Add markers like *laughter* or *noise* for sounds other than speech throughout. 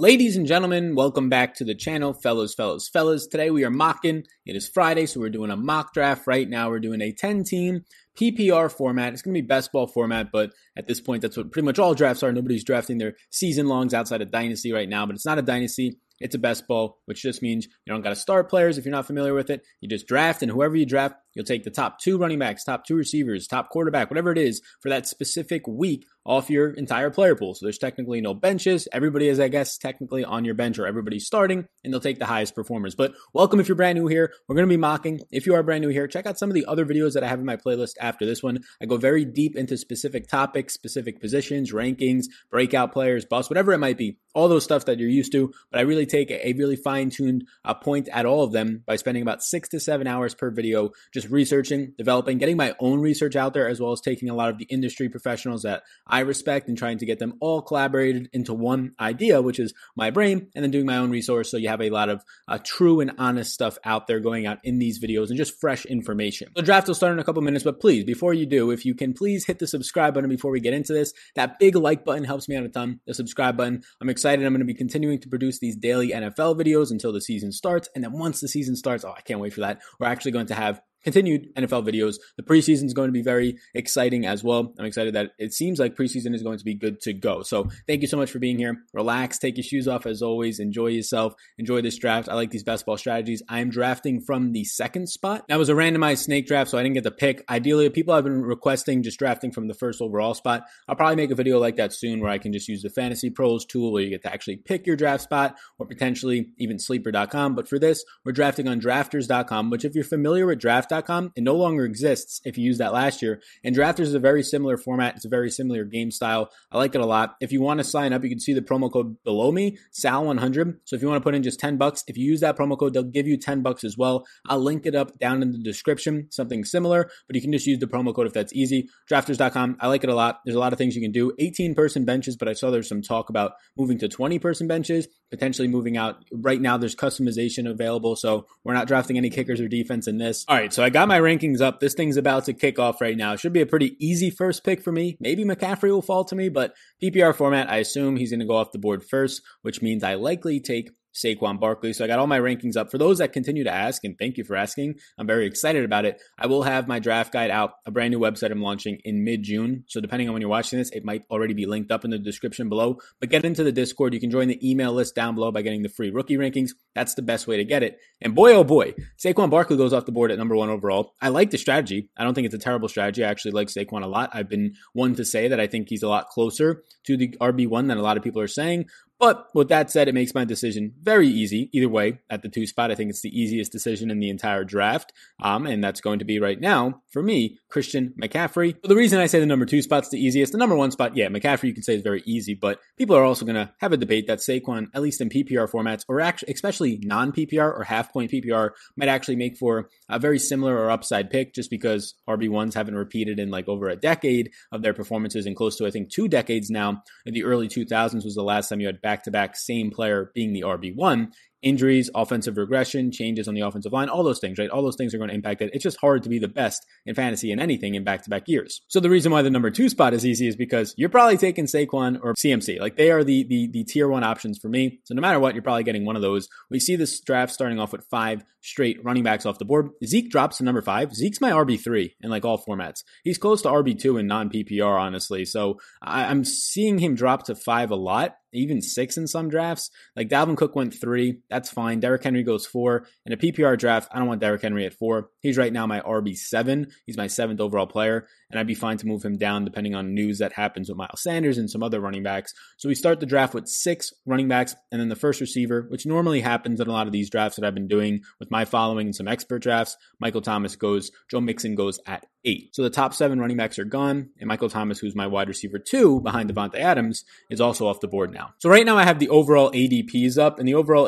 Ladies and gentlemen, welcome back to the channel, fellows, fellows, fellas. Today we are mocking. It is Friday, so we're doing a mock draft right now. We're doing a 10 team PPR format. It's going to be best ball format, but at this point, that's what pretty much all drafts are. Nobody's drafting their season longs outside of Dynasty right now, but it's not a Dynasty. It's a best ball, which just means you don't got to start players if you're not familiar with it. You just draft, and whoever you draft, you'll take the top two running backs, top two receivers, top quarterback, whatever it is for that specific week off your entire player pool. So there's technically no benches. Everybody is, I guess, technically on your bench or everybody's starting, and they'll take the highest performers. But welcome if you're brand new here. We're going to be mocking. If you are brand new here, check out some of the other videos that I have in my playlist after this one. I go very deep into specific topics, specific positions, rankings, breakout players, bust, whatever it might be. All those stuff that you're used to, but I really take a really fine tuned uh, point at all of them by spending about six to seven hours per video just researching, developing, getting my own research out there, as well as taking a lot of the industry professionals that I respect and trying to get them all collaborated into one idea, which is my brain, and then doing my own resource. So you have a lot of uh, true and honest stuff out there going out in these videos and just fresh information. The draft will start in a couple minutes, but please, before you do, if you can please hit the subscribe button before we get into this, that big like button helps me out a ton. The subscribe button. I'm excited. I'm going to be continuing to produce these daily NFL videos until the season starts. And then once the season starts, oh, I can't wait for that. We're actually going to have continued NFL videos. The preseason is going to be very exciting as well. I'm excited that it seems like preseason is going to be good to go. So thank you so much for being here. Relax, take your shoes off as always. Enjoy yourself. Enjoy this draft. I like these best ball strategies. I'm drafting from the second spot. That was a randomized snake draft, so I didn't get the pick. Ideally, people have been requesting just drafting from the first overall spot. I'll probably make a video like that soon where I can just use the Fantasy Pros tool where you get to actually pick your draft spot or potentially even sleeper.com. But for this, we're drafting on drafters.com, which if you're familiar with draft draft.com. It no longer exists if you used that last year. And Drafters is a very similar format. It's a very similar game style. I like it a lot. If you want to sign up, you can see the promo code below me, SAL100. So if you want to put in just 10 bucks, if you use that promo code, they'll give you 10 bucks as well. I'll link it up down in the description, something similar, but you can just use the promo code if that's easy. Drafters.com. I like it a lot. There's a lot of things you can do. 18 person benches, but I saw there's some talk about moving to 20 person benches, potentially moving out. Right now, there's customization available. So we're not drafting any kickers or defense in this. All right. So I got my rankings up. This thing's about to kick off right now. It should be a pretty easy first pick for me. Maybe McCaffrey will fall to me, but PPR format, I assume he's going to go off the board first, which means I likely take Saquon Barkley. So I got all my rankings up. For those that continue to ask, and thank you for asking, I'm very excited about it. I will have my draft guide out, a brand new website I'm launching in mid June. So depending on when you're watching this, it might already be linked up in the description below. But get into the Discord. You can join the email list down below by getting the free rookie rankings. That's the best way to get it. And boy, oh boy, Saquon Barkley goes off the board at number one overall. I like the strategy. I don't think it's a terrible strategy. I actually like Saquon a lot. I've been one to say that I think he's a lot closer to the RB1 than a lot of people are saying. But with that said, it makes my decision very easy. Either way, at the two spot, I think it's the easiest decision in the entire draft. Um, and that's going to be right now, for me, Christian McCaffrey. But the reason I say the number two spot's the easiest, the number one spot, yeah, McCaffrey you can say is very easy, but people are also going to have a debate that Saquon, at least in PPR formats, or actually, especially non PPR or half point PPR, might actually make for a very similar or upside pick just because RB1s haven't repeated in like over a decade of their performances and close to, I think, two decades now. In the early 2000s was the last time you had back to back same player being the RB1 injuries, offensive regression, changes on the offensive line, all those things, right? All those things are going to impact it. It's just hard to be the best in fantasy in anything in back to back years. So the reason why the number two spot is easy is because you're probably taking Saquon or CMC. Like they are the, the, the tier one options for me. So no matter what, you're probably getting one of those. We see this draft starting off with five straight running backs off the board. Zeke drops to number five. Zeke's my RB3 in like all formats. He's close to RB2 in non PPR, honestly. So I, I'm seeing him drop to five a lot even six in some drafts. Like Dalvin Cook went three. That's fine. Derrick Henry goes four. In a PPR draft, I don't want Derrick Henry at four. He's right now my RB7. He's my seventh overall player. And I'd be fine to move him down depending on news that happens with Miles Sanders and some other running backs. So we start the draft with six running backs and then the first receiver, which normally happens in a lot of these drafts that I've been doing with my following and some expert drafts. Michael Thomas goes, Joe Mixon goes at eight. So the top seven running backs are gone, and Michael Thomas, who's my wide receiver two behind Davante Adams, is also off the board now. So right now I have the overall ADPs up, and the overall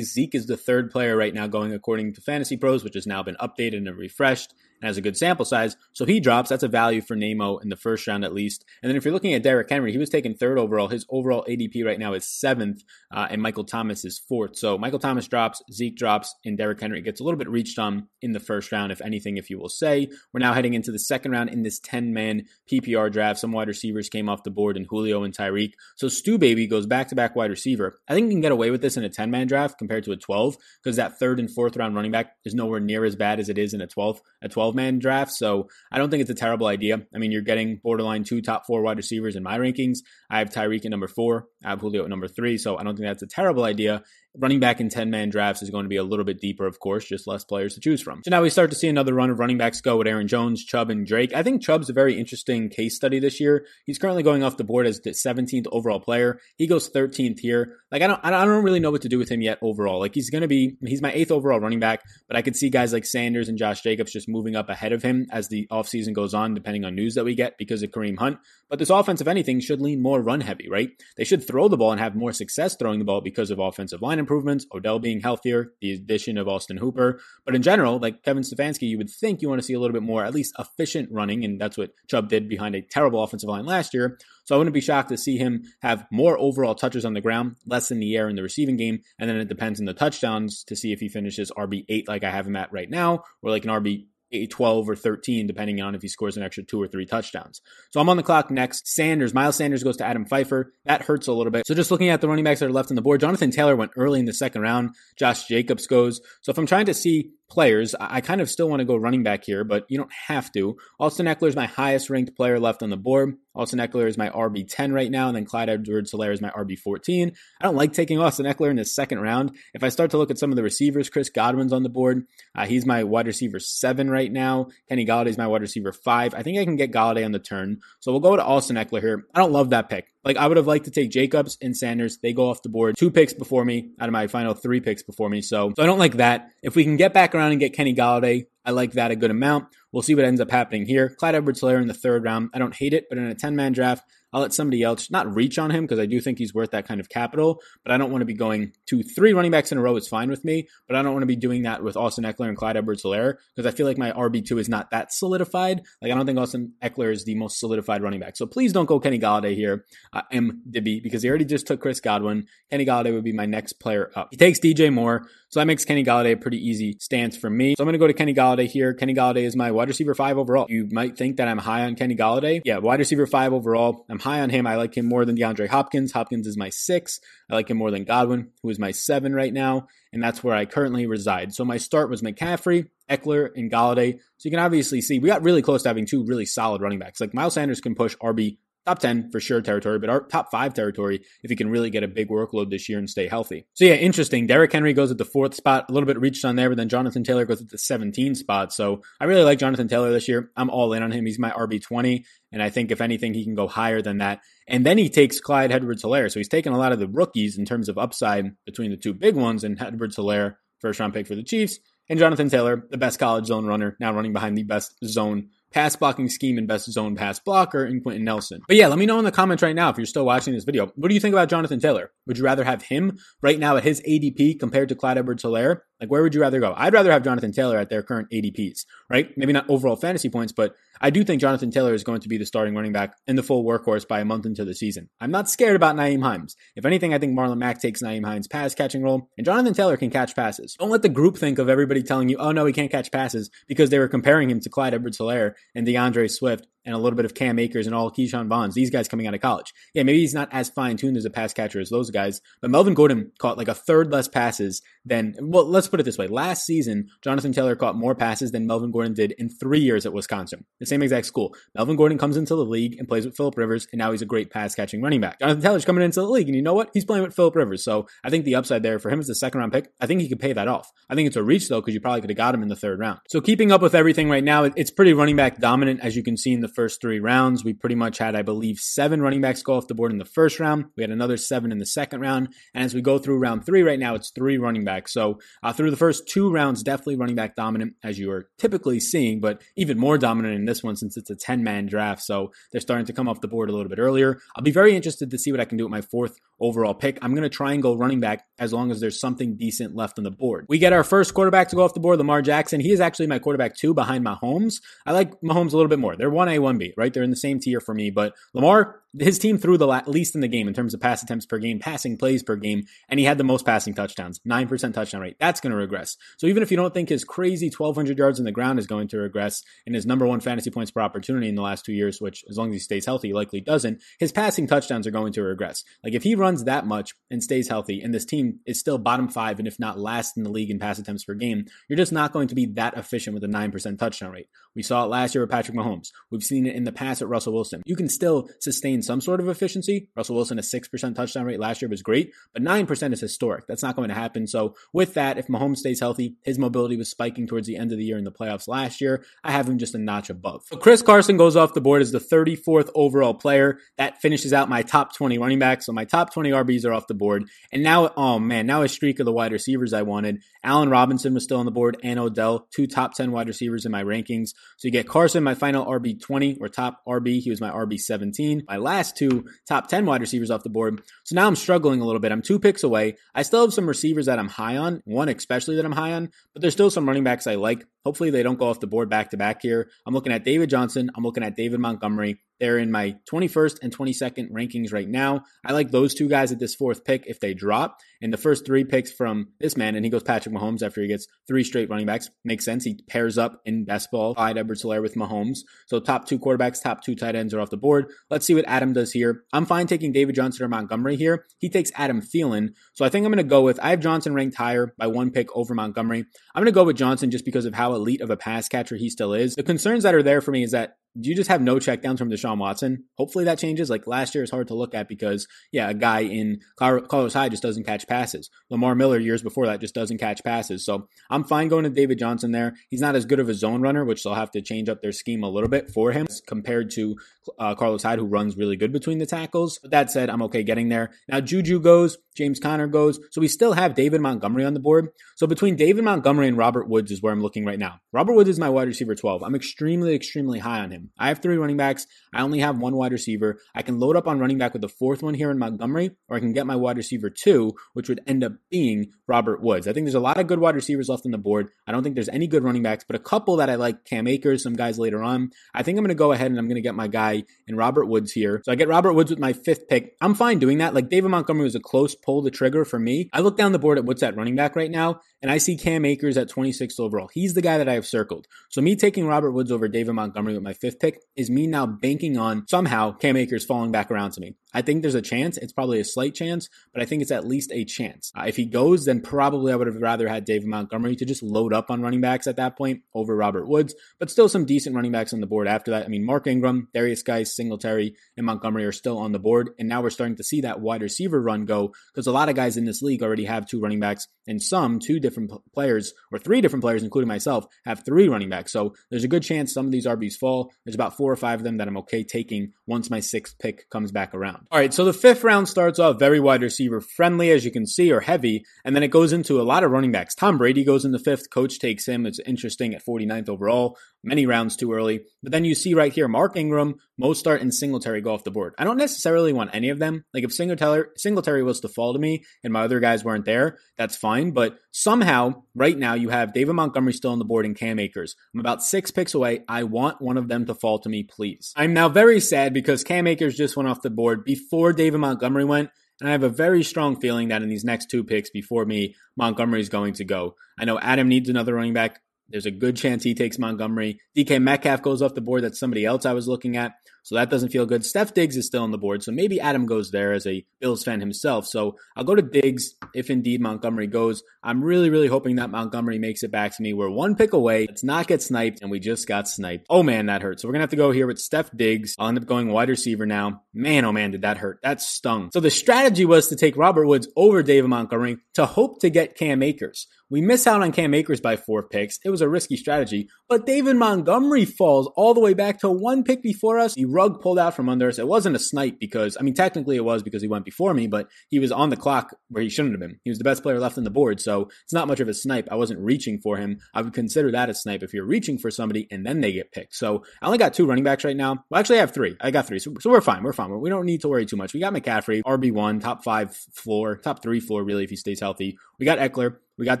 Zeke is the third player right now going according to Fantasy Pros, which has now been updated and refreshed. And has a good sample size. So he drops. That's a value for Nemo in the first round at least. And then if you're looking at Derrick Henry, he was taken third overall. His overall ADP right now is seventh, uh, and Michael Thomas is fourth. So Michael Thomas drops, Zeke drops, and Derrick Henry gets a little bit reached on in the first round, if anything, if you will say. We're now heading into the second round in this 10 man PPR draft. Some wide receivers came off the board in Julio and Tyreek. So Stu Baby goes back to back wide receiver. I think you can get away with this in a 10 man draft compared to a 12 because that third and fourth round running back is nowhere near as bad as it is in a 12 a 12 man draft. So I don't think it's a terrible idea. I mean, you're getting borderline two top four wide receivers in my rankings. I have Tyreek at number four. I have Julio at number three. So I don't think that's a terrible idea running back in 10 man drafts is going to be a little bit deeper, of course, just less players to choose from. So now we start to see another run of running backs go with Aaron Jones, Chubb, and Drake. I think Chubb's a very interesting case study this year. He's currently going off the board as the 17th overall player. He goes 13th here. Like, I don't, I don't really know what to do with him yet overall. Like, he's going to be, he's my eighth overall running back, but I could see guys like Sanders and Josh Jacobs just moving up ahead of him as the offseason goes on, depending on news that we get because of Kareem Hunt. But this offense, if anything, should lean more run heavy, right? They should throw the ball and have more success throwing the ball because of offensive line improvements. Odell being healthier, the addition of Austin Hooper. But in general, like Kevin Stefanski, you would think you want to see a little bit more, at least efficient running, and that's what Chubb did behind a terrible offensive line last year. So I wouldn't be shocked to see him have more overall touches on the ground, less in the air in the receiving game, and then it depends on the touchdowns to see if he finishes RB8 like I have him at right now, or like an RB a 12 or 13, depending on if he scores an extra two or three touchdowns. So I'm on the clock next. Sanders, Miles Sanders goes to Adam Pfeiffer. That hurts a little bit. So just looking at the running backs that are left on the board, Jonathan Taylor went early in the second round. Josh Jacobs goes. So if I'm trying to see players. I kind of still want to go running back here, but you don't have to. Austin Ekeler is my highest ranked player left on the board. Austin Ekeler is my RB10 right now, and then Clyde Edwards Helaire is my RB14. I don't like taking Austin Ekeler in the second round. If I start to look at some of the receivers, Chris Godwin's on the board. Uh, he's my wide receiver seven right now. Kenny Golladay's my wide receiver five. I think I can get Golladay on the turn. So we'll go to Austin Ekeler here. I don't love that pick. Like I would have liked to take Jacobs and Sanders. They go off the board two picks before me out of my final three picks before me. So, so I don't like that. If we can get back around and get Kenny Golladay, I like that a good amount. We'll see what ends up happening here. Clyde Edwards Helaire in the third round. I don't hate it, but in a 10 man draft, I'll let somebody else not reach on him because I do think he's worth that kind of capital, but I don't want to be going two, three running backs in a row is fine with me, but I don't want to be doing that with Austin Ekeler and Clyde Edwards Helaire because I feel like my RB2 is not that solidified. Like, I don't think Austin Ekeler is the most solidified running back. So please don't go Kenny Golladay here, uh, M. Dibby, because he already just took Chris Godwin. Kenny Golladay would be my next player up. He takes DJ Moore, so that makes Kenny Golladay a pretty easy stance for me. So I'm going to go to Kenny Golladay here. Kenny Golladay is my wide receiver five overall. You might think that I'm high on Kenny Golladay. Yeah, wide receiver five overall. I'm high on him. I like him more than DeAndre Hopkins. Hopkins is my six. I like him more than Godwin, who is my seven right now. And that's where I currently reside. So my start was McCaffrey, Ekeler and Golladay. So you can obviously see we got really close to having two really solid running backs. Like Miles Sanders can push RB top 10 for sure territory, but our top five territory if he can really get a big workload this year and stay healthy. So yeah, interesting. Derrick Henry goes at the fourth spot, a little bit reached on there, but then Jonathan Taylor goes at the 17 spot. So I really like Jonathan Taylor this year. I'm all in on him. He's my RB20. And I think if anything, he can go higher than that. And then he takes Clyde Edwards Helaire. So he's taken a lot of the rookies in terms of upside between the two big ones and Edwards Helaire, first round pick for the Chiefs. And Jonathan Taylor, the best college zone runner, now running behind the best zone pass blocking scheme and best zone pass blocker in Quenton Nelson. But yeah, let me know in the comments right now if you're still watching this video. What do you think about Jonathan Taylor? Would you rather have him right now at his ADP compared to Clyde Edwards Helaire? Like, where would you rather go? I'd rather have Jonathan Taylor at their current ADPs, right? Maybe not overall fantasy points, but I do think Jonathan Taylor is going to be the starting running back in the full workhorse by a month into the season. I'm not scared about Nyheim Hines. If anything, I think Marlon Mack takes Nyheim Hines' pass catching role, and Jonathan Taylor can catch passes. Don't let the group think of everybody telling you, oh no, he can't catch passes because they were comparing him to Clyde Edwards Helaire and D'Andre Swift and a little bit of Cam Akers and all Ke'Shawn Bonds, these guys coming out of college. Yeah, maybe he's not as fine tuned as a pass catcher as those guys, but Melvin Gordon caught like a third less passes than, well, let's put it this way. Last season, Jonathan Taylor caught more passes than Melvin Gordon did in three years at Wisconsin, the same exact school. Melvin Gordon comes into the league and plays with Philip Rivers, and now he's a great pass catching running back. Jonathan Taylor's coming into the league, and you know what? He's playing with Philip Rivers. So I think the upside there for him as the second round pick, I think he could pay that off. I think it's a reach though, because you probably could have got him in the third round. So keeping up with everything right now, it's pretty running back dominant, as you can see in the first three rounds. We pretty much had, I believe, seven running backs go off the board in the first round. We had another seven in the second round. And as we go through round three right now, it's three running backs. So uh, through the first two rounds, definitely running back dominant, as you are typically seeing, but even more dominant in this one since it's a 10 man draft. So they're starting to come off the board a little bit earlier. I'll be very interested to see what I can do with my fourth overall pick. I'm going to try and go running back as long as there's something decent left on the board. We get our first quarterback to go off the board, Lamar Jackson. He is actually my quarterback two behind Mahomes. I like Mahomes a little bit more. They're 1A, 1B, right? They're in the same tier for me, but Lamar, his team threw the least in the game in terms of pass attempts per game, passing plays per game, and he had the most passing touchdowns, 9% touchdown rate. That's going to regress. So even if you don't think his crazy 1,200 yards in the ground is going to regress and his number one fantasy points per opportunity in the last two years, which as long as he stays healthy, likely doesn't, his passing touchdowns are going to regress. Like if he runs that much and stays healthy and this team is still bottom five and if not last in the league in pass attempts per game, you're just not going to be that efficient with a 9% touchdown rate. We saw it last year with Patrick Mahomes. We've seen it in the past at Russell Wilson. You can still sustain some sort of efficiency. Russell Wilson, a 6% touchdown rate last year was great, but 9% is historic. That's not going to happen. So with that, if Mahomes stays healthy, his mobility was spiking towards the end of the year in the playoffs last year. I have him just a notch above. So Chris Carson goes off the board as the 34th overall player. That finishes out my top 20 running backs. So my top 20 RBs are off the board. And now, oh man, now a streak of the wide receivers I wanted. Allen Robinson was still on the board and Odell, two top 10 wide receivers in my rankings. So you get Carson, my final RB 20 or top RB. He was my RB 17. My last two top 10 wide receivers off the board. So now I'm struggling a little bit. I'm two picks away. I still have some receivers that I'm high on, one especially that I'm high on, but there's still some running backs I like. Hopefully they don't go off the board back to back here. I'm looking at David Johnson. I'm looking at David Montgomery. They're in my 21st and 22nd rankings right now. I like those two guys at this fourth pick if they drop. And the first three picks from this man, and he goes Patrick Mahomes after he gets three straight running backs. Makes sense. He pairs up in best ball, Clyde Edwards Helaire with Mahomes. So top two quarterbacks, top two tight ends are off the board. Let's see what Adam does here. I'm fine taking David Johnson or Montgomery here. He takes Adam Thielen. So I think I'm going to go with, I have Johnson ranked higher by one pick over Montgomery. I'm going to go with Johnson just because of how elite of a pass catcher he still is. The concerns that are there for me is that you just have no checkdowns from Deshaun Watson? Hopefully that changes. Like last year is hard to look at because, yeah, a guy in Carlos Hyde just doesn't catch passes. Lamar Miller years before that just doesn't catch passes. So I'm fine going to David Johnson there. He's not as good of a zone runner, which they'll have to change up their scheme a little bit for him compared to uh, Carlos Hyde, who runs really good between the tackles. But that said, I'm okay getting there. Now Juju goes, James Conner goes. So we still have David Montgomery on the board. So between David Montgomery and Robert Woods is where I'm looking right now. Robert Woods is my wide receiver 12. I'm extremely, extremely high on him. I have three running backs. I only have one wide receiver. I can load up on running back with the fourth one here in Montgomery, or I can get my wide receiver two, which would end up being Robert Woods. I think there's a lot of good wide receivers left on the board. I don't think there's any good running backs, but a couple that I like Cam Akers, some guys later on. I think I'm going to go ahead and I'm going to get my guy in Robert Woods here. So I get Robert Woods with my fifth pick. I'm fine doing that. Like David Montgomery was a close pull the trigger for me. I look down the board at what's at running back right now, and I see Cam Akers at 26th overall. He's the guy that I have circled. So me taking Robert Woods over David Montgomery with my fifth pick is me now banking on somehow Cam Akers falling back around to me. I think there's a chance. It's probably a slight chance, but I think it's at least a chance. Uh, if he goes, then probably I would have rather had David Montgomery to just load up on running backs at that point over Robert Woods, but still some decent running backs on the board after that. I mean, Mark Ingram, Derrius Guice, Singletary, and Montgomery are still on the board, and now we're starting to see that wide receiver run go because a lot of guys in this league already have two running backs, and some two different players or three different players, including myself, have three running backs. So there's a good chance some of these RBs fall. There's about four or five of them that I'm okay taking once my sixth pick comes back around. All right, so the fifth round starts off very wide receiver friendly, as you can see, or heavy, and then it goes into a lot of running backs. Tom Brady goes in the fifth, coach takes him. It's interesting at 49th overall, many rounds too early. But then you see right here, Mark Ingram, Mostert, and Singletary go off the board. I don't necessarily want any of them. Like if Singletary, Singletary was to fall to me and my other guys weren't there, that's fine. But somehow, right now, you have David Montgomery still on the board and Cam Akers. I'm about six picks away. I want one of them to fall to me, please. I'm now very sad because Cam Akers just went off the board before David Montgomery went. And I have a very strong feeling that in these next two picks before me, Montgomery is going to go. I know Adam needs another running back. There's a good chance he takes Montgomery. DK Metcalf goes off the board. That's somebody else I was looking at. So that doesn't feel good. Steph Diggs is still on the board. So maybe Adam goes there as a Bills fan himself. So I'll go to Diggs if indeed Montgomery goes. I'm really, really hoping that Montgomery makes it back to me. We're one pick away. Let's not get sniped. And we just got sniped. Oh man, that hurt. So we're going to have to go here with Steph Diggs. I'll end up going wide receiver now. Man, oh man, did that hurt. That stung. So the strategy was to take Robert Woods over David Montgomery to hope to get Cam Akers. We miss out on Cam Akers by four picks. It was a risky strategy, but David Montgomery falls all the way back to one pick before us. He rug pulled out from under us. It wasn't a snipe because, I mean, technically it was because he went before me, but he was on the clock where he shouldn't have been. He was the best player left on the board, so it's not much of a snipe. I wasn't reaching for him. I would consider that a snipe if you're reaching for somebody and then they get picked. So I only got two running backs right now. Well, actually, I have three. I got three, so, so we're fine. We're fine. We don't need to worry too much. We got McCaffrey, RB1, top five floor, top three floor, really, if he stays healthy. We got Ekeler. We got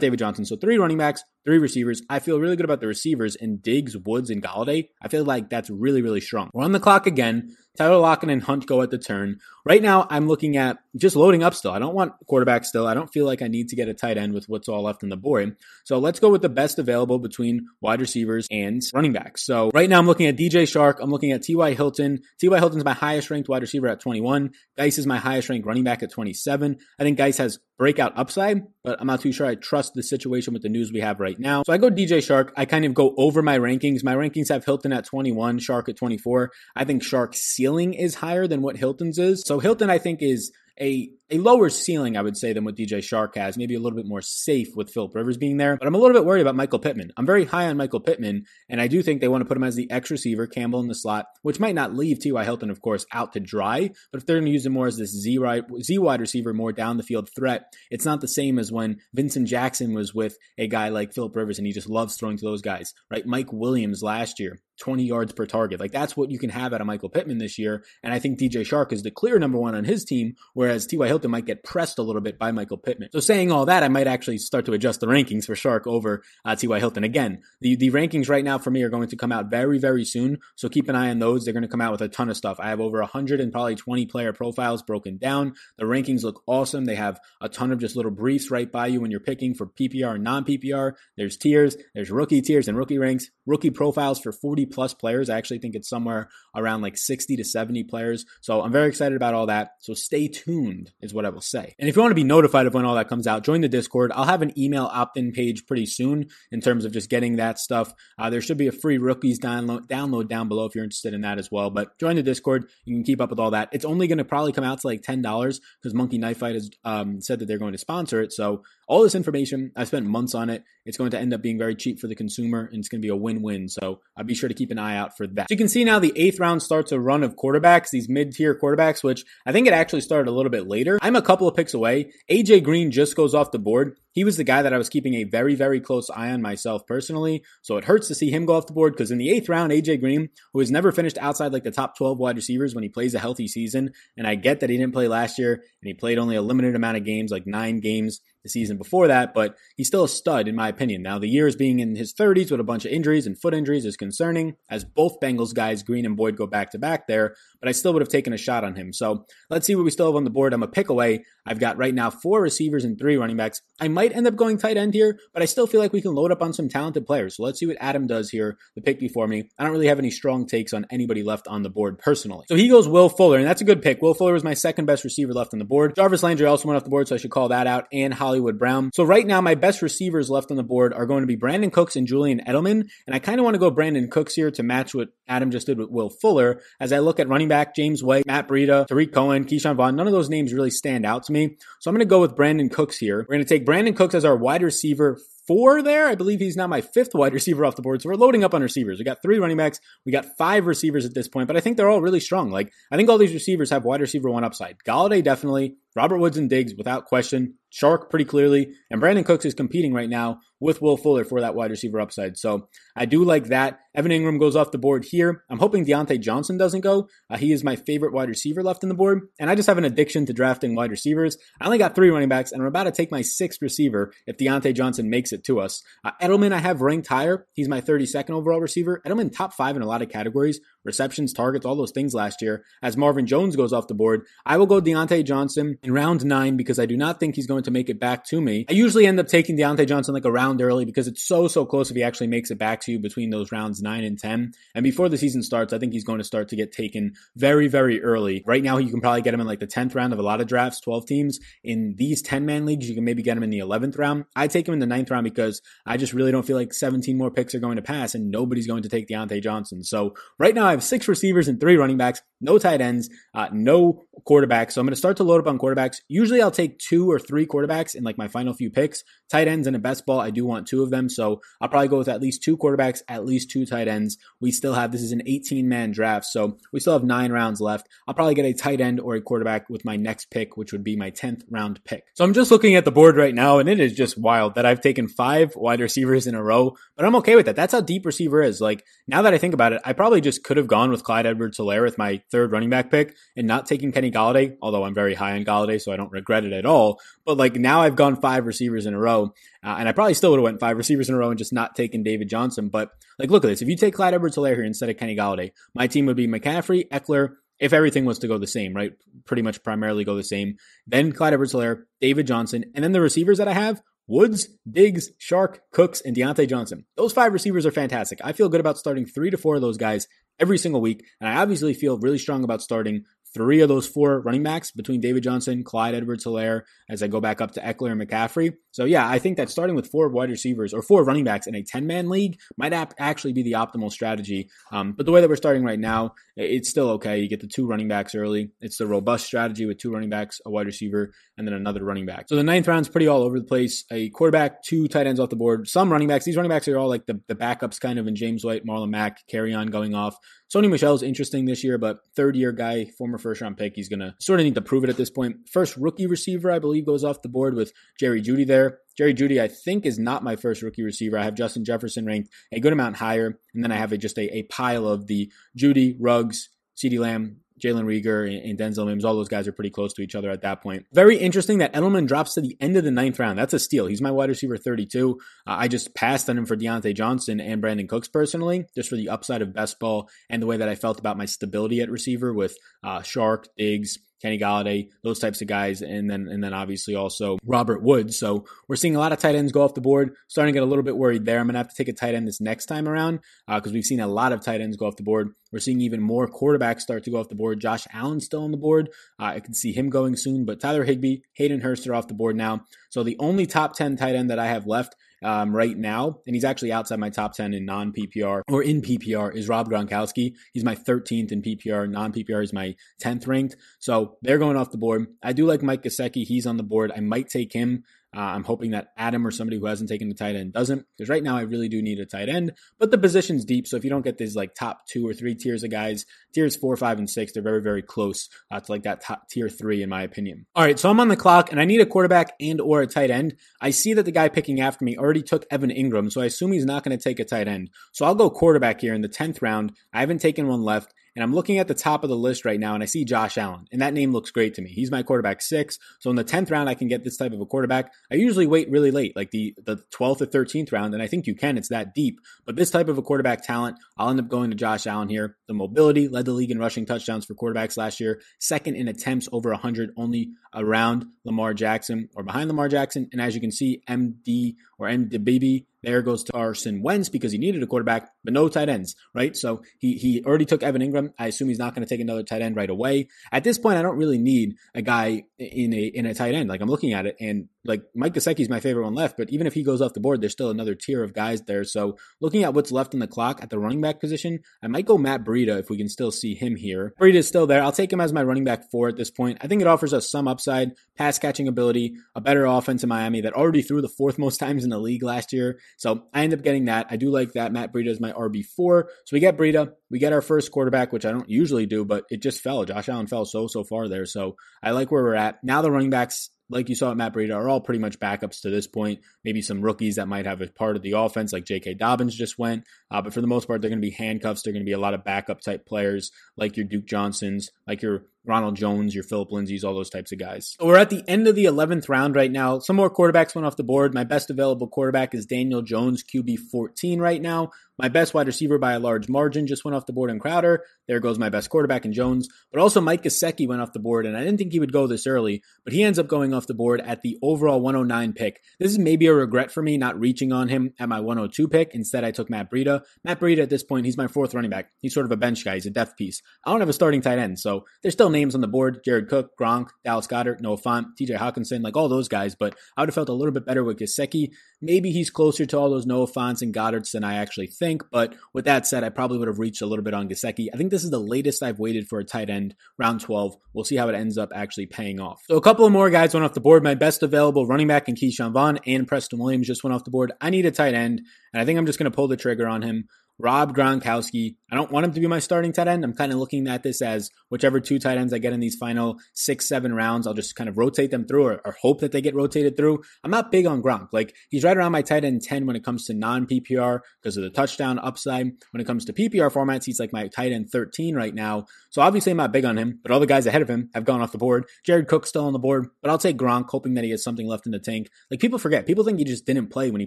David Johnson. So three running backs, three receivers. I feel really good about the receivers in Diggs, Woods, and Golladay. I feel like that's really, really strong. We're on the clock again. Tyler Lockett and Hunt go at the turn. Right now, I'm looking at just loading up still. I don't want quarterback still. I don't feel like I need to get a tight end with what's all left on the board. So let's go with the best available between wide receivers and running backs. So right now, I'm looking at DJ Chark. I'm looking at T.Y. Hilton. T.Y. Hilton's my highest ranked wide receiver at 21. Guice is my highest ranked running back at 27. I think Guice has breakout upside, but I'm not too sure I trust the situation with the news we have right now. So I go DJ Chark. I kind of go over my rankings. My rankings have Hilton at 21, Chark at 24. I think Chark's ceiling is higher than what Hilton's is. So Hilton, I think, is a a lower ceiling, I would say, than what DJ Chark has. Maybe a little bit more safe with Philip Rivers being there. But I'm a little bit worried about Michael Pittman. I'm very high on Michael Pittman, and I do think they want to put him as the X receiver, Campbell in the slot, which might not leave T.Y. Hilton, of course, out to dry. But if they're going to use him more as this Z, wide receiver, more down the field threat, it's not the same as when Vincent Jackson was with a guy like Philip Rivers, and he just loves throwing to those guys, right? Mike Williams last year. 20 yards per target. Like that's what you can have out of Michael Pittman this year. And I think DJ Chark is the clear number one on his team, whereas T.Y. Hilton might get pressed a little bit by Michael Pittman. So saying all that, I might actually start to adjust the rankings for Chark over uh, T.Y. Hilton. Again, the, the rankings right now for me are going to come out very, very soon. So keep an eye on those. They're going to come out with a ton of stuff. I have over 100 and probably 20 player profiles broken down. The rankings look awesome. They have a ton of just little briefs right by you when you're picking for PPR and non PPR. There's tiers, there's rookie tiers and rookie ranks, rookie profiles for 40 plus players. I actually think it's somewhere around like 60 to 70 players. So I'm very excited about all that. So stay tuned is what I will say. And if you want to be notified of when all that comes out, join the Discord. I'll have an email opt-in page pretty soon in terms of just getting that stuff. Uh, there should be a free rookies download download down below if you're interested in that as well. But join the Discord. You can keep up with all that. It's only going to probably come out to like ten dollars because Monkey Knife Fight has um, said that they're going to sponsor it. So all this information, I spent months on it. It's going to end up being very cheap for the consumer and it's going to be a win-win. So I'll be sure to keep an eye out for that. So you can see now the eighth round starts a run of quarterbacks, these mid-tier quarterbacks, which I think it actually started a little bit later. I'm a couple of picks away. AJ Green just goes off the board. He was the guy that I was keeping a very, very close eye on myself personally. So it hurts to see him go off the board because in the eighth round, AJ Green, who has never finished outside like the top 12 wide receivers when he plays a healthy season, and I get that he didn't play last year and he played only a limited amount of games, like nine games the season before that, but he's still a stud in my opinion. Now, the years being in his 30s with a bunch of injuries and foot injuries is concerning, as both Bengals guys, Green and Boyd, go back to back there, but I still would have taken a shot on him. So let's see what we still have on the board. I'm a pick away. I've got right now four receivers and three running backs. I might end up going tight end here, but I still feel like we can load up on some talented players. So let's see what Adam does here, the pick before me. I don't really have any strong takes on anybody left on the board personally. So he goes Will Fuller, and that's a good pick. Will Fuller was my second best receiver left on the board. Jarvis Landry also went off the board, so I should call that out, and Hollywood Brown. So right now, my best receivers left on the board are going to be Brandin Cooks and Julian Edelman, and I kind of want to go Brandin Cooks here to match what Adam just did with Will Fuller. As I look at running back James White, Matt Breida, Tarik Cohen, Ke'Shawn Vaughn, none of those names really stand out to me. So I'm going to go with Brandin Cooks here. We're going to take Brandin Cooks as our wide receiver four there. I believe he's now my fifth wide receiver off the board. So we're loading up on receivers. We got three running backs. We got five receivers at this point, but I think they're all really strong. Like, I think all these receivers have wide receiver one upside. Golladay definitely, Robert Woods and Diggs without question, Chark, pretty clearly, and Brandin Cooks is competing right now with Will Fuller for that wide receiver upside. So I do like that. Evan Engram goes off the board here. I'm hoping Diontae Johnson doesn't go. Uh, he is my favorite wide receiver left in the board, and I just have an addiction to drafting wide receivers. I only got three running backs, and I'm about to take my sixth receiver if Diontae Johnson makes it to us. Uh, Edelman, I have ranked higher. He's my 32nd overall receiver. Edelman top five in a lot of categories, receptions, targets, all those things last year. As Marvin Jones goes off the board, I will go Diontae Johnson in round nine because I do not think he's going to make it back to me. I usually end up taking Diontae Johnson like a round early because it's so, so close if he actually makes it back to you between those rounds nine and 10. And before the season starts, I think he's going to start to get taken very, very early. Right now, you can probably get him in like the 10th round of a lot of drafts, 12 teams. In these 10 man leagues, you can maybe get him in the 11th round. I take him in the 9th round because I just really don't feel like 17 more picks are going to pass and nobody's going to take Diontae Johnson. So right now, I have six receivers and three running backs, no tight ends, uh, no quarterbacks. So I'm going to start to load up on quarterbacks. Usually I'll take two or three quarterbacks in like my final few picks. Tight ends and a best ball, I do want two of them. So I'll probably go with at least two quarterbacks, at least two tight ends. We still have, this is an 18 man draft. So we still have nine rounds left. I'll probably get a tight end or a quarterback with my next pick, which would be my 10th round pick. So I'm just looking at the board right now and it is just wild that I've taken five wide receivers in a row, but I'm okay with that. That's how deep receiver is. Like now that I think about it, I probably just could have gone with Clyde Edwards Helaire with my third running back pick and not taking Kenny Golladay, although I'm very high on Golladay, so I don't regret it at all. But like now I've gone five receivers in a row, uh, and I probably still would have went five receivers in a row and just not taken David Johnson. But like, look at this. If you take Clyde Edwards Helaire here instead of Kenny Golladay, my team would be McCaffrey, Ekeler, if everything was to go the same, right? Pretty much primarily go the same. Then Clyde Edwards Helaire, David Johnson, and then the receivers that I have Woods, Diggs, Chark, Cooks, and Diontae Johnson. Those five receivers are fantastic. I feel good about starting three to four of those guys every single week. And I obviously feel really strong about starting three of those four running backs between David Johnson, Clyde Edwards Helaire, as I go back up to Ekeler and McCaffrey. So yeah, I think that starting with four wide receivers or four running backs in a 10 man league might actually be the optimal strategy. Um, but the way that we're starting right now, it's still okay. You get the two running backs early. It's the robust strategy with two running backs, a wide receiver, and then another running back. So the ninth round's pretty all over the place. A quarterback, two tight ends off the board, some running backs. These running backs are all like the, the backups kind of in James White, Marlon Mack, Kerryon going off. Sony Michel's interesting this year, but third year guy, former first round pick. He's to sort of need to prove it at this point. First rookie receiver, I believe, goes off the board with Jerry Jeudy there. Jerry Jeudy, I think, is not my first rookie receiver. I have Justin Jefferson ranked a good amount higher. And then I have a, just a, a pile of the Jeudy, Ruggs, CeeDee Lamb, Jalen Reagor, and Denzel Mims, all those guys are pretty close to each other at that point. Very interesting that Edelman drops to the end of the ninth round. That's a steal. He's my wide receiver 32. Uh, I just passed on him for Diontae Johnson and Brandin Cooks personally, just for the upside of best ball and the way that I felt about my stability at receiver with uh, Chark, Diggs, Kenny Golladay, those types of guys, and then and then obviously also Robert Woods. So we're seeing a lot of tight ends go off the board. Starting to get a little bit worried there. I'm gonna have to take a tight end this next time around because uh, we've seen a lot of tight ends go off the board. We're seeing even more quarterbacks start to go off the board. Josh Allen's still on the board. Uh, I can see him going soon, but Tyler Higbee, Hayden Hurst are off the board now. So the only top 10 tight end that I have left um, right now, and he's actually outside my top 10 in non PPR or in PPR, is Rob Gronkowski. He's my 13th in PPR. Non PPR is my 10th ranked. So they're going off the board. I do like Mike Gesicki. He's on the board. I might take him. Uh, I'm hoping that Adam or somebody who hasn't taken the tight end doesn't, because right now I really do need a tight end. But the position's deep, so if you don't get these like top two or three tiers of guys, tiers four, five, and six, they're very, very close uh, to like that top tier three, in my opinion. All right, so I'm on the clock, and I need a quarterback and or a tight end. I see that the guy picking after me already took Evan Engram, so I assume he's not going to take a tight end. So I'll go quarterback here in the tenth round. I haven't taken one left. And I'm looking at the top of the list right now and I see Josh Allen, and that name looks great to me. He's my quarterback six. So in the 10th round, I can get this type of a quarterback. I usually wait really late, like the, the 12th or 13th round, and I think you can. It's that deep. But this type of a quarterback talent, I'll end up going to Josh Allen here. The mobility led the league in rushing touchdowns for quarterbacks last year, second in attempts over 100, only around Lamar Jackson or behind Lamar Jackson. And as you can see, MD or MDBB there goes to Carson Wentz because he needed a quarterback, but no tight ends, right? So he he already took Evan Engram. I assume he's not going to take another tight end right away. At this point, I don't really need a guy in a in a tight end. Like I'm looking at it, and like Mike Gesicki is my favorite one left, but even if he goes off the board, there's still another tier of guys there. So looking at what's left in the clock at the running back position, I might go Matt Breida if we can still see him here. Breida is still there. I'll take him as my running back four at this point. I think it offers us some upside, pass catching ability, a better offense in Miami that already threw the fourth *laughs* most times in the league last year. So I end up getting that. I do like that. Matt Breida is my RB4. So we get Breida. We get our first quarterback, which I don't usually do, but it just fell. Josh Allen fell so, so far there. So I like where we're at. Now the running backs like you saw at Matt Breida, are all pretty much backups to this point. Maybe some rookies that might have a part of the offense, like J.K. Dobbins just went. Uh, but for the most part, they're going to be handcuffs. They're going to be a lot of backup type players, like your Duke Johnsons, like your Ronald Jones, your Philip Lindsays, all those types of guys. we're at the end of the 11th round right now. Some more quarterbacks went off the board. My best available quarterback is Daniel Jones, QB 14 right now. My best wide receiver by a large margin just went off the board in Crowder. There goes my best quarterback in Jones. But also Mike Gesicki went off the board, and I didn't think he would go this early, but he ends up going off the board at the overall 109 pick. This is maybe a regret for me not reaching on him at my 102 pick. Instead, I took Matt Breida. Matt Breida at this point, he's my fourth running back. He's sort of a bench guy. He's a depth piece. I don't have a starting tight end, so there's still names on the board Jared Cook, Gronk, Dallas Goedert, Noah Fant, TJ Hockenson, like all those guys, but I would have felt a little bit better with Gesicki. Maybe he's closer to all those Noah Fants and Goederts than I actually think, but with that said, I probably would have reached a little bit on Gesicki. I think this is the latest I've waited for a tight end, round 12. We'll see how it ends up actually paying off. So a couple of more guys went off the board. My best available running back in Ke'Shawn Vaughn and Preston Williams just went off the board. I need a tight end, and I think I'm just going to pull the trigger on him. Rob Gronkowski. I don't want him to be my starting tight end. I'm kind of looking at this as whichever two tight ends I get in these final six, seven rounds, I'll just kind of rotate them through or, or, hope that they get rotated through. I'm not big on Gronk. Like he's right around my tight end 10 when it comes to non PPR because of the touchdown upside. When it comes to PPR formats, he's like my tight end 13 right now. So obviously I'm not big on him, but all the guys ahead of him have gone off the board. Jared Cook's still on the board, but I'll take Gronk hoping that he has something left in the tank. Like people forget, people think he just didn't play when he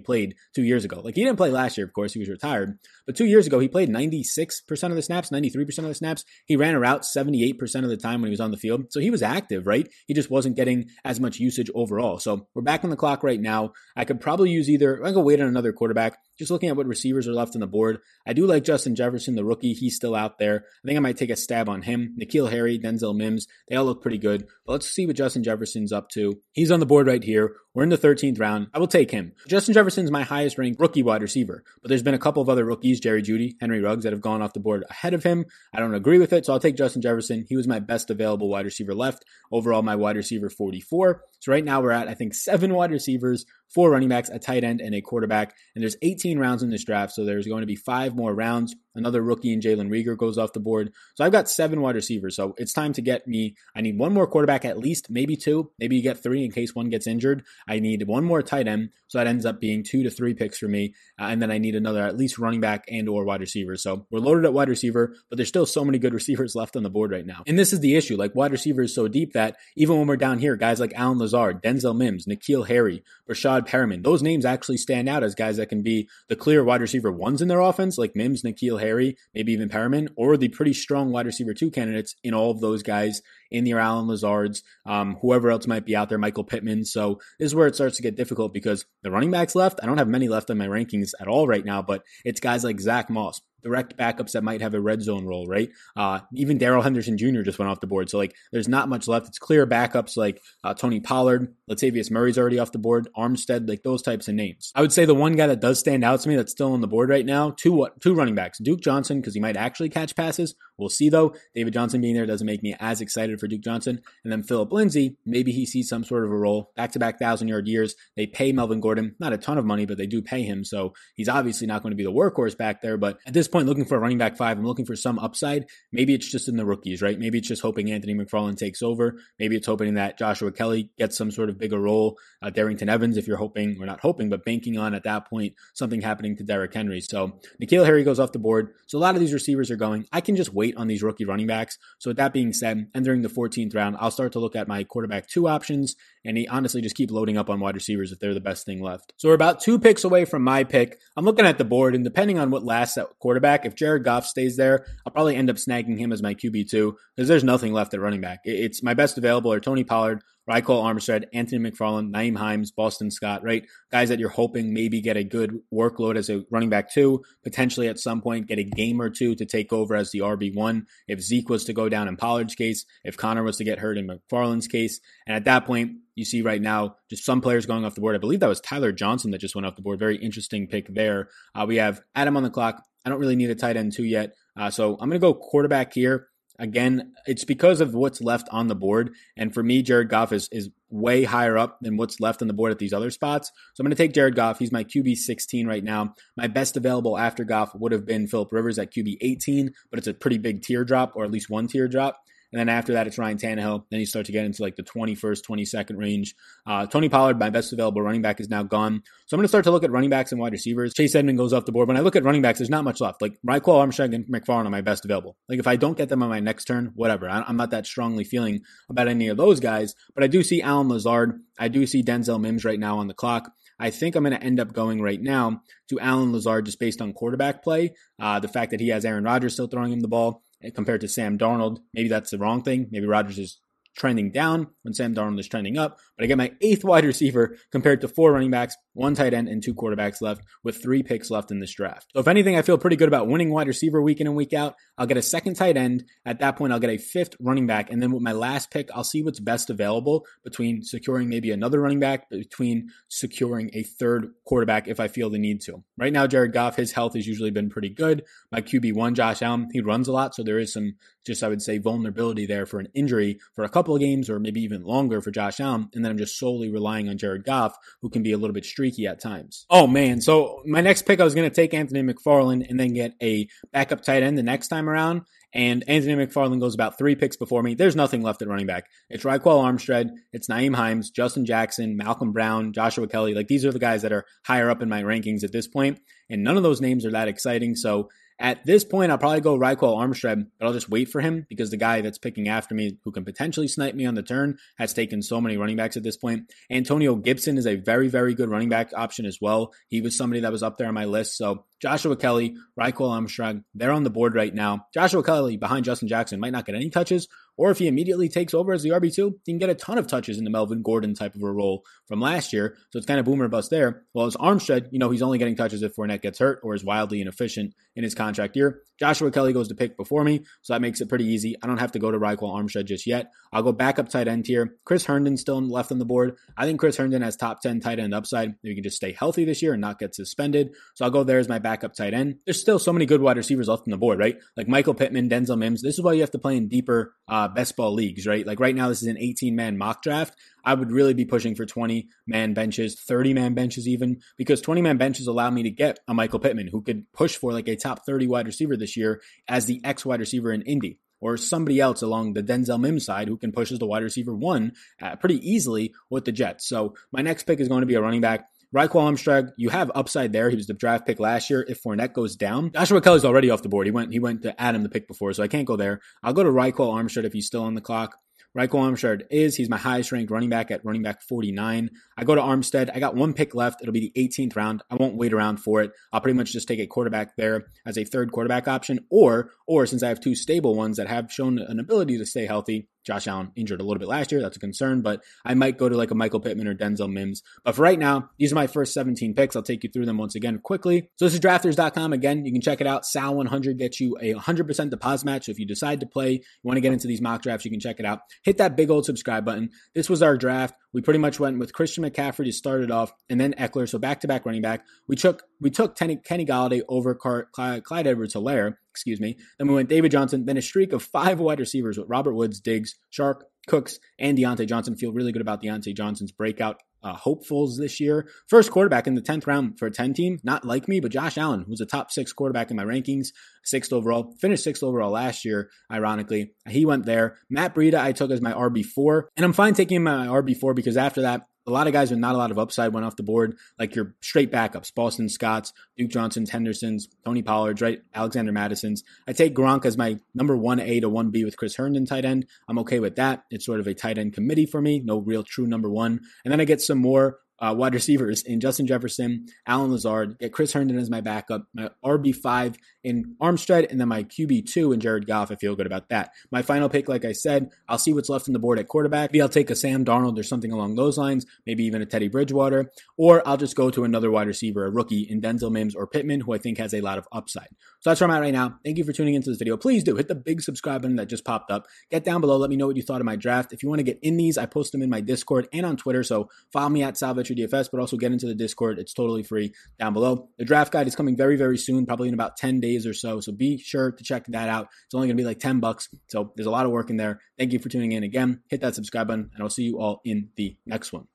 played two years ago. Like he didn't play last year, of course, he was retired, but two years ago he played 96% of the snaps, 93% of the snaps. He ran a route 78% of the time when he was on the field. So he was active, right? He just wasn't getting as much usage overall. So we're back on the clock right now. I could probably use either, I could wait on another quarterback. Just looking at what receivers are left on the board, I do like Justin Jefferson, the rookie. He's still out there. I think I might take a stab on him. N'Keal Harry, Denzel Mims, they all look pretty good. But let's see what Justin Jefferson's up to. He's on the board right here. We're in the 13th round. I will take him. Justin Jefferson's my highest ranked rookie wide receiver, but there's been a couple of other rookies, Jerry Jeudy, Henry Ruggs, that have gone off the board ahead of him. I don't agree with it, so I'll take Justin Jefferson. He was my best available wide receiver left. Overall, my wide receiver 44. So right now we're at, I think, seven wide receivers, four running backs, a tight end, and a quarterback. And there's 18 rounds in this draft, so there's going to be five more rounds. Another rookie in Jalen Reagor goes off the board. So I've got seven wide receivers. So it's time to get me. I need one more quarterback at least, maybe two. Maybe you get three in case one gets injured. I need one more tight end. So that ends up being two to three picks for me. Uh, and then I need another at least running back and or wide receiver. So we're loaded at wide receiver, but there's still so many good *laughs* receivers left on the board right now. And this is the issue. Like wide receiver is so deep that even when we're down here, guys like Allen Lazard, Denzel Mims, N'Keal Harry, Breshad Perriman, those names actually stand out as guys that can be the clear wide receiver ones in their offense, like Mims, N'Keal Harry, maybe even Perriman, or the pretty strong wide receiver two candidates in all of those guys in your Allen Lazards, um, whoever else might be out there, Michael Pittman. So this is where it starts to get difficult because the running backs left, I don't have many left in my rankings at all right now, but it's guys like Zach Moss, direct backups that might have a red zone role, right? Uh, even Darrell Henderson Jr. just went off the board. So, like, there's not much left. It's clear backups like uh, Tony Pollard, Latavius Murray's already off the board, Armstead, like those types of names. I would say the one guy that does stand out to me that's still on the board right now, two, two running backs, Duke Johnson, because he might actually catch passes. We'll see though. David Johnson being there doesn't make me as excited for Duke Johnson. And then Philip Lindsay, maybe he sees some sort of a role, back to back thousand yard years. They pay Melvin Gordon, not a ton of money, but they do pay him. So he's obviously not going to be the workhorse back there. But at this point, looking for a running back five. I'm looking for some upside. Maybe it's just in the rookies, right? Maybe it's just hoping Anthony McFarland takes over. Maybe it's hoping that Joshua Kelly gets some sort of bigger role. Uh, Darrynton Evans, if you're hoping, or not hoping, but banking on at that point something happening to Derrick Henry. So N'Keal Harry goes off the board. So a lot of these receivers are going. I can just wait on these rookie running backs. So with that being said, entering the 14th round, I'll start to look at my quarterback two options and honestly just keep loading up on wide receivers if they're the best thing left. So we're about two picks away from my pick. I'm looking at the board, and depending on what lasts at quarterback, if Jared Goff stays there, I'll probably end up snagging him as my QB2 because there's nothing left at running back. It's my best available are Tony Pollard, Ryquell Armstead, Anthony McFarland, Nyheim Hines, Boston Scott, right? Guys that you're hoping maybe get a good workload as a running back two, potentially at some point get a game or two to take over as the RB1. If Zeke was to go down in Pollard's case, if Conner was to get hurt in McFarland's case, and at that point, you see right now just some players going off the board. I believe that was Tyler Johnson that just went off the board. Very interesting pick there. Uh, we have Adam on the clock. I don't really need a tight end two yet. Uh, so I'm going to go quarterback here. Again, it's because of what's left on the board. And for me, Jared Goff is, is way higher up than what's left on the board at these other spots. So I'm going to take Jared Goff. He's my QB 16 right now. My best available after Goff would have been Philip Rivers at QB 18, but it's a pretty big teardrop or at least one teardrop. And then after that, it's Ryan Tannehill. Then you start to get into like the 21st, 22nd range. Uh, Tony Pollard, my best available running back, is now gone. So I'm going to start to look at running backs and wide receivers. Chase Edmond goes off the board. When I look at running backs, there's not much left. Like Ryquell Armstead and McFarland are my best available. Like if I don't get them on my next turn, whatever. I'm not that strongly feeling about any of those guys. But I do see Allen Lazard. I do see Denzel Mims right now on the clock. I think I'm going to end up going right now to Allen Lazard just based on quarterback play. Uh, the fact that he has Aaron Rodgers still throwing him the ball Eh, compared to Sam Darnold. Maybe that's the wrong thing. Maybe Rodgers is trending down when Sam Darnold is trending up. But I get my eighth wide receiver compared to four running backs, one tight end, and two quarterbacks left with three picks left in this draft. So if anything, I feel pretty good about winning wide receiver week in and week out. I'll get a second tight end. At that point, I'll get a fifth running back. And then with my last pick, I'll see what's best available between securing maybe another running back, between securing a third quarterback if I feel the need to. Right now, Jared Goff, his health has usually been pretty good. My QB1, Josh Allen, he runs a lot. So there is some, just I would say, vulnerability there for an injury for a couple of games or maybe even longer for Josh Allen. And then I'm just solely relying on Jared Goff, who can be a little bit streaky at times. Oh man. So my next pick, I was going to take Anthony McFarland and then get a backup tight end the next time around. And Anthony McFarland goes about three picks before me. There's nothing left at running back. It's Ryquell Armstead, it's Nyheim Hines, Justin Jackson, Malcolm Brown, Joshua Kelly. Like these are the guys that are higher up in my rankings at this point, and none of those names are that exciting. So at this point, I'll probably go Ryquell Armstead, but I'll just wait for him because the guy that's picking after me, who can potentially snipe me on the turn, has taken so many running backs at this point. Antonio Gibson is a very, very good running back option as well. He was somebody that was up there on my list. So Joshua Kelly, Ryquell Armstrong, they're on the board right now. Joshua Kelly behind Justin Jackson might not get any touches, or if he immediately takes over as the RB2, he can get a ton of touches in the Melvin Gordon type of a role from last year. So it's kind of boomer bust there. Well, as Armstead, you know, he's only getting touches if Fournette gets hurt or is wildly inefficient in his contract year. Joshua Kelly goes to pick before me, so that makes it pretty easy. I don't have to go to Ryquell Armstead just yet. I'll go back up tight end here. Chris Herndon still left on the board. I think Chris Herndon has top 10 tight end upside. If he can just stay healthy this year and not get suspended. So I'll go there as my backup tight end. There's still so many good wide receivers left on the board, right? Like Michael Pittman, Denzel Mims. This is why you have to play in deeper uh, best ball leagues, right? Like right now, this is an 18 man mock draft. I would really be pushing for 20 man benches, 30 man benches, even because 20 man benches allow me to get a Michael Pittman who could push for like a top 30 wide receiver this year as the X wide receiver in Indy or somebody else along the Denzel Mims side who can push as the wide receiver one uh, pretty easily with the Jets. So my next pick is going to be a running back. Ryquell Armstrong, you have upside there. He was the draft pick last year. If Fournette goes down, Joshua Kelly's already off the board. He went he went to Adam the pick before, so I can't go there. I'll go to Ryquell Armstrong if he's still on the clock. Ryquell Armstead is. He's my highest ranked running back at running back 49. I go to Armstead. I got one pick left. It'll be the 18th round. I won't wait around for it. I'll pretty much just take a quarterback there as a third quarterback option, or or since I have two stable ones that have shown an ability to stay healthy, Josh Allen injured a little bit last year. That's a concern, but I might go to like a Michael Pittman or Denzel Mims. But for right now, these are my first 17 picks. I'll take you through them once again quickly. So this is drafters.com. Again, you can check it out. Sal100 gets you a 100% deposit match. So if you decide to play, you want to get into these mock drafts, you can check it out. Hit that big old subscribe button. This was our draft. We pretty much went with Christian McCaffrey to start it off, and then Ekeler. So back to back running back. We took we took Kenny, Golladay over Clyde, Clyde Edwards-Helaire, excuse me. Then we went David Johnson. Then a streak of five wide receivers with Robert Woods, Diggs, Chark, Cooks, and Diontae Johnson. Feel really good about Diontae Johnson's breakout uh, hopefuls this year. First quarterback in the 10th round for a 10 team, not like me, but Josh Allen, who's a top six quarterback in my rankings, sixth overall, finished sixth overall last year, ironically. He went there. Matt Breida, I took as my RB4, and I'm fine taking my RB4 because after that, a lot of guys with not a lot of upside went off the board, like your straight backups, Boston Scotts, Duke Johnsons, Hendersons, Tony Pollards, right? Alexander Mattison's. I take Gronk as my number one A to one B with Chris Herndon tight end. I'm okay with that. It's sort of a tight end committee for me. No real true number one. And then I get some more uh, wide receivers in Justin Jefferson, Allen Lazard, get Chris Herndon as my backup, my RB5 in Armstead, and then my QB2 in Jared Goff. I feel good about that. My final pick, like I said, I'll see what's left on the board at quarterback. Maybe I'll take a Sam Darnold or something along those lines, maybe even a Teddy Bridgewater, or I'll just go to another wide receiver, a rookie in Denzel Mims or Pittman, who I think has a lot of upside. So that's where I'm at right now. Thank you for tuning into this video. Please do hit the big subscribe button that just popped up. Get down below. Let me know what you thought of my draft. If you want to get in these, I post them in my Discord and on Twitter. So follow me at DFS, but also get into the Discord. It's totally free down below. The draft guide is coming very, very soon, probably in about 10 days or so. So be sure to check that out. It's only going to be like 10 bucks. So there's a lot of work in there. Thank you for tuning in again. Hit that subscribe button, and I'll see you all in the next one.